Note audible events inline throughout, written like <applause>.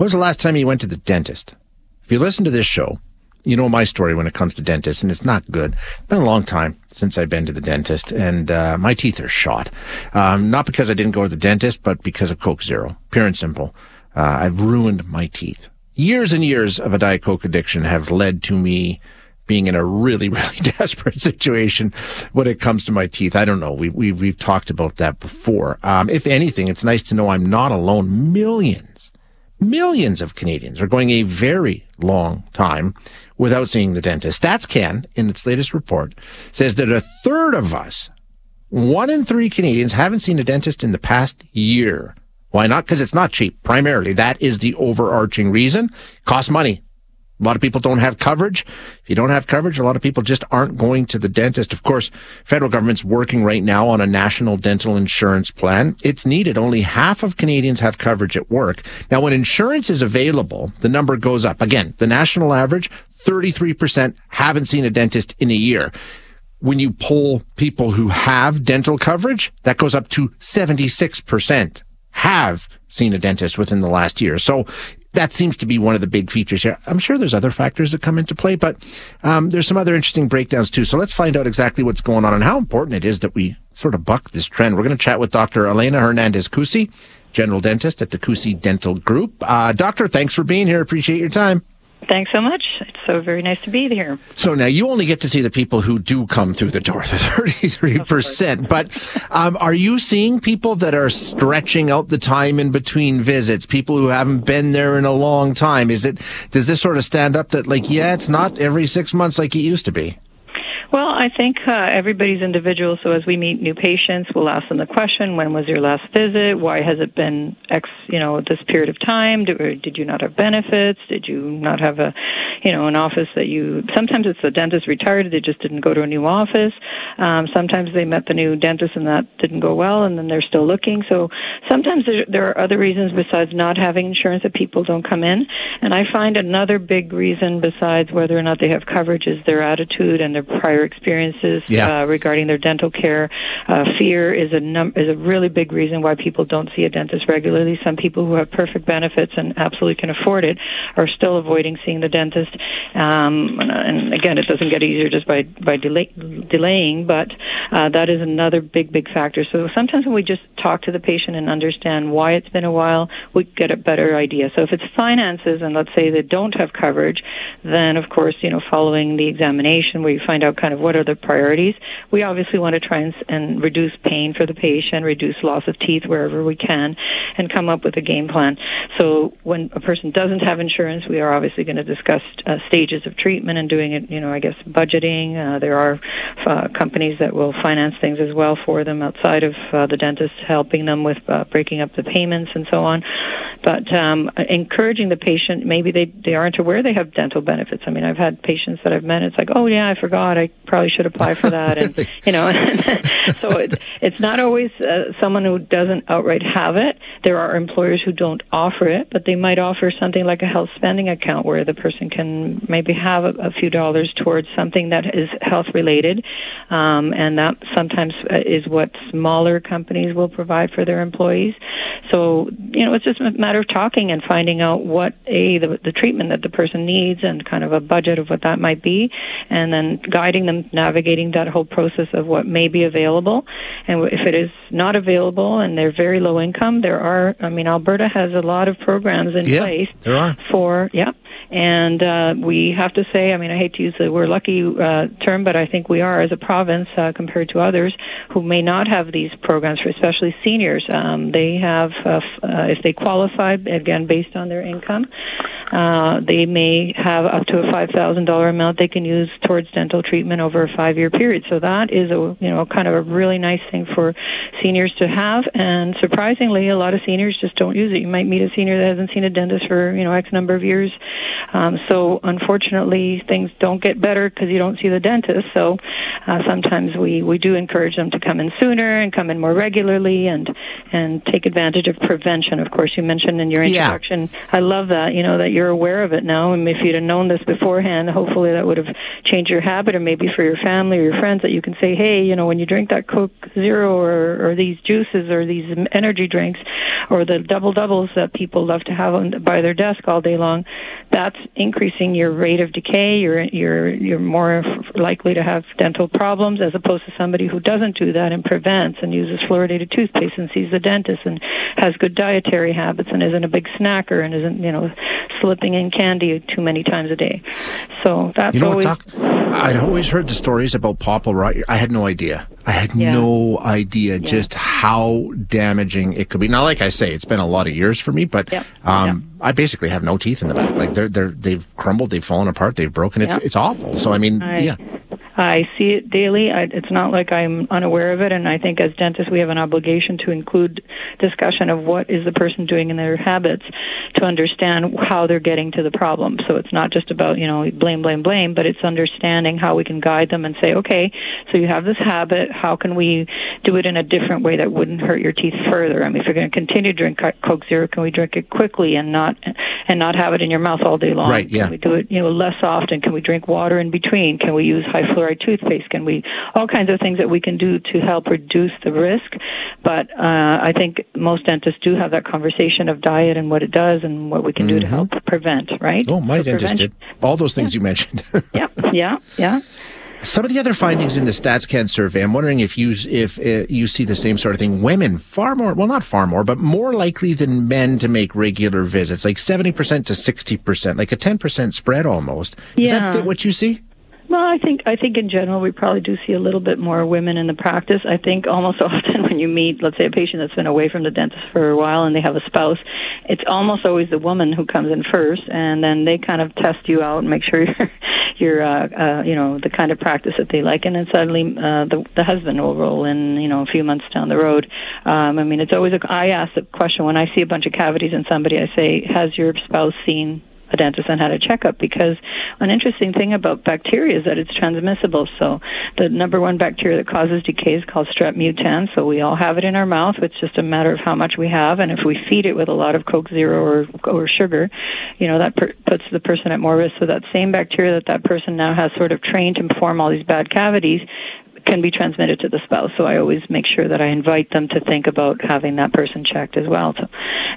When was the last time you went to the dentist? If you listen to this show, you know my story when it comes to dentists, and it's not good. It's been a long time since I've been to the dentist, and uh, my teeth are shot. Um, not because I didn't go to the dentist, but because of Coke Zero. Pure and simple. Uh, I've ruined my teeth. Years and years of a Diet Coke addiction have led to me being in a really, <laughs> really desperate situation when it comes to my teeth. I don't know. We, we, we've talked about that before. Um, if anything, it's nice to know I'm not alone. Millions, millions of Canadians are going a very long time without seeing the dentist. StatsCan, in its latest report, says that a third of us, one in three Canadians, haven't seen a dentist in the past year. Why not? Because it's not cheap. Primarily, that is the overarching reason. Costs money. A lot of people don't have coverage. If you don't have coverage, a lot of people just aren't going to the dentist. Of course, federal government's working right now on a national dental insurance plan. It's needed. Only half of Canadians have coverage at work. Now, when insurance is available, the number goes up. Again, the national average, 33% haven't seen a dentist in a year. When you poll people who have dental coverage, that goes up to 76% have seen a dentist within the last year. So that seems to be one of the big features here. I'm sure there's other factors that come into play, but um, there's some other interesting breakdowns too. So let's find out exactly what's going on and how important it is that we sort of buck this trend. We're going to chat with Dr. Elena Hernandez Kucey, general dentist at the Kucey Dental Group. Uh, doctor, thanks for being here. Appreciate your time. Thanks so much. It's so very nice to be here. So now you only get to see the people who do come through the door, <laughs> the 33%. But um, are you seeing people that are stretching out the time in between visits, people who haven't been there in a long time? Is it, does this sort of stand up that like, yeah, it's not every six months like it used to be? Well, I think uh, everybody's individual. So as we meet new patients, we'll ask them the question: When was your last visit? Why has it been X? You know, this period of time. Did, did you not have benefits? Did you not have a, you know, an office that you? Sometimes it's the dentist retired; they just didn't go to a new office. Um, sometimes they met the new dentist and that didn't go well, and then they're still looking. So sometimes there, there are other reasons besides not having insurance that people don't come in. And I find another big reason besides whether or not they have coverage is their attitude and their prior their experiences yeah. uh, regarding their dental care. Uh, fear is a num- is a really big reason why people don't see a dentist regularly. Some people who have perfect benefits and absolutely can afford it are still avoiding seeing the dentist. Um, and again, it doesn't get easier just by by delay- delaying, but uh, that is another big big factor. So sometimes when we just talk to the patient and understand why it's been a while, we get a better idea. So if it's finances and let's say they don't have coverage, then of course you know following the examination where you find out kind kind of what are the priorities. We obviously want to try and, and reduce pain for the patient, reduce loss of teeth wherever we can, and come up with a game plan. So when a person doesn't have insurance, we are obviously going to discuss uh, stages of treatment and doing it. You know, I guess budgeting. Uh, there are uh, companies that will finance things as well for them outside of uh, the dentist, helping them with uh, breaking up the payments and so on. But um, encouraging the patient, maybe they they aren't aware they have dental benefits. I mean, I've had patients that I've met. It's like, oh yeah, I forgot. I probably should apply for that and <laughs> you know <laughs> so it, it's not always uh, someone who doesn't outright have it there are employers who don't offer it but they might offer something like a health spending account where the person can maybe have a, a few dollars towards something that is health related um, and that sometimes uh, is what smaller companies will provide for their employees so you know it's just a matter of talking and finding out what a the, the treatment that the person needs and kind of a budget of what that might be and then guiding them navigating that whole process of what may be available. And if it is not available and they're very low income, there are, I mean, Alberta has a lot of programs in yeah, place there are. for, yeah, and uh, we have to say, I mean, I hate to use the we're lucky uh, term, but I think we are as a province uh, compared to others who may not have these programs for especially seniors. Um, they have, uh, f- uh, if they qualify, again, based on their income, Uh, they may have up to a $5,000 amount they can use towards dental treatment over a five-year period. So that is a you know kind of a really nice thing for seniors to have. And surprisingly, a lot of seniors just don't use it. You might meet a senior that hasn't seen a dentist for you know X number of years. Um, so unfortunately, things don't get better because you don't see the dentist. So uh, sometimes we we do encourage them to come in sooner and come in more regularly and and take advantage of prevention. Of course, you mentioned in your introduction. Yeah. I love that. You know that you're aware of it now, and if you'd have known this beforehand, hopefully that would have changed your habit, or maybe for your family or your friends that you can say, hey, you know, when you drink that Coke Zero or or these juices or these energy drinks or the double doubles that people love to have on, by their desk all day long, that's increasing your rate of decay. You're you're you're more likely to have dental problems as opposed to somebody who doesn't do that and prevents and uses fluoridated toothpaste and sees the dentist and has good dietary habits and isn't a big snacker and isn't you know slipping in candy too many times a day. So that's you know always. What, Doc? I'd always heard the stories about popple rot. I had no idea. I had yeah. no idea yeah. just how damaging it could be. Now, like I say, it's been a lot of years for me, but yep. um, yep. I basically have no teeth in the back. Like they're they're they've crumbled, they've fallen apart, they've broken. It's yep. it's awful. So I mean, I, yeah. I see it daily. I, it's not like I'm unaware of it, and I think as dentists we have an obligation to include discussion of what is the person doing in their habits to understand how they're getting to the problem. So it's not just about you know blame, blame, blame, but it's understanding how we can guide them and say, okay, so you have this habit. How can we do it in a different way that wouldn't hurt your teeth further? I mean, if you're going to continue to drink Coke Zero, can we drink it quickly and not and not have it in your mouth all day long? Right. Yeah. Can we do it you know less often? Can we drink water in between? Can we use high fluoride toothpaste? Can we all kinds of things that we can do to help reduce the risk? But uh, I think most dentists do have that conversation of diet and what it does and what we can mm-hmm. do to mm-hmm. help prevent. Right? Oh, my so dentist did all those things yeah. you mentioned. <laughs> yeah. Yeah. Yeah. Some of the other findings in the StatsCan survey, I'm wondering if you if uh, you see the same sort of thing. Women far more, well, not far more, but more likely than men to make regular visits, like 70% to 60%, like a 10% spread almost. Does yeah. that fit what you see? Well, I think I think in general we probably do see a little bit more women in the practice. I think almost <laughs> often when you meet, let's say, a patient that's been away from the dentist for a while and they have a spouse, it's almost always the woman who comes in first, and then they kind of test you out and make sure <laughs> you're, you're uh, uh, you know, the kind of practice that they like, and then suddenly uh, the the husband will roll in, you know, a few months down the road. Um, I mean, it's always a, I ask the question when I see a bunch of cavities in somebody, I say, has your spouse seen a dentist and had a checkup because an interesting thing about bacteria is that it's transmissible. So the number one bacteria that causes decay is called strep mutans. So we all have it in our mouth. It's just a matter of how much we have, and if we feed it with a lot of Coke Zero or or sugar, you know that per- puts the person at more risk. So that same bacteria that that person now has sort of trained to form all these bad cavities can be transmitted to the spouse. So I always make sure that I invite them to think about having that person checked as well. So,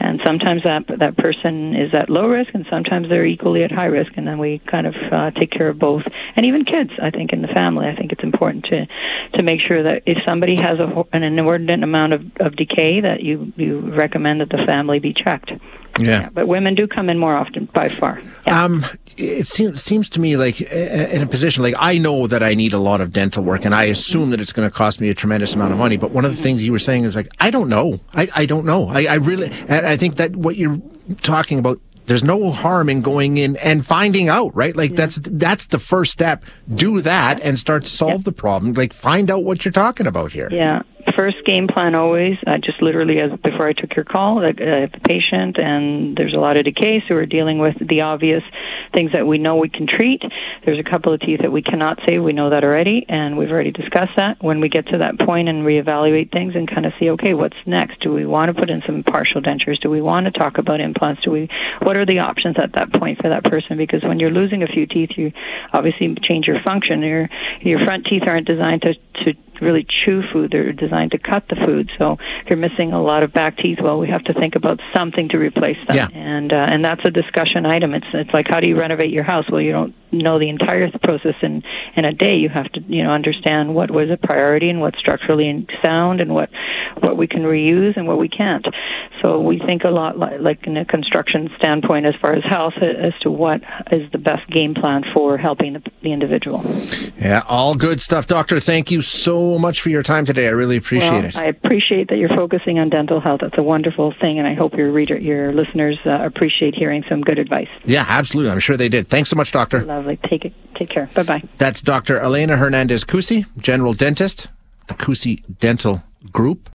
and sometimes that that person is at low risk, and sometimes they're equally at high risk, and then we kind of uh, take care of both. And even kids, I think in the family, I think it's important to to make sure that if somebody has a, an inordinate amount of, of decay, that you you recommend that the family be checked. Yeah. yeah. But women do come in more often by far. Yeah. Um, it seems seems to me like uh, uh, in a position like I know that I need a lot of dental work, and I assume that it's going to cost me a tremendous amount of money. But one of the mm-hmm. things you were saying is like I don't know. I, I don't know. I, I really and I think that what you're talking about there's no harm in going in and finding out, right? Like yeah. that's that's the first step. Do that and start to solve yeah. the problem. Like find out what you're talking about here. Yeah first game plan always, uh, just literally as before I took your call, like, uh, the patient and there's a lot of decay, so we're dealing with the obvious things that we know we can treat. There's a couple of teeth that we cannot save. We know that already, and we've already discussed that. When we get to that point and reevaluate things and kind of see, okay, what's next? Do we want to put in some partial dentures? Do we want to talk about implants? Do we? What are the options at that point for that person? Because when you're losing a few teeth, you obviously change your function. Your your front teeth aren't designed to to really chew food. They're designed to cut the food. So if you're missing a lot of back teeth, well, we have to think about something to replace them. Yeah. And uh, and that's a discussion item. It's it's like how do you renovate your house? Well, you don't know the entire process in in a day. You have to you know understand what was a priority and what's structurally sound and what what we can reuse and what we can't. So we think a lot like, like in a construction standpoint as far as health as to what is the best game plan for helping the, the individual. Yeah, all good stuff, doctor. Thank you so much for your time today. I really appreciate well, it. I appreciate that you're focusing on dental health. It's a wonderful thing, and I hope your reader, your listeners uh, appreciate hearing some good advice. Yeah, absolutely. I'm sure they did. Thanks so much, doctor. Lovely. Take it. Take care. Bye bye. That's Dr. Elena Hernandez Kucey, general dentist, the Kucey Dental Group.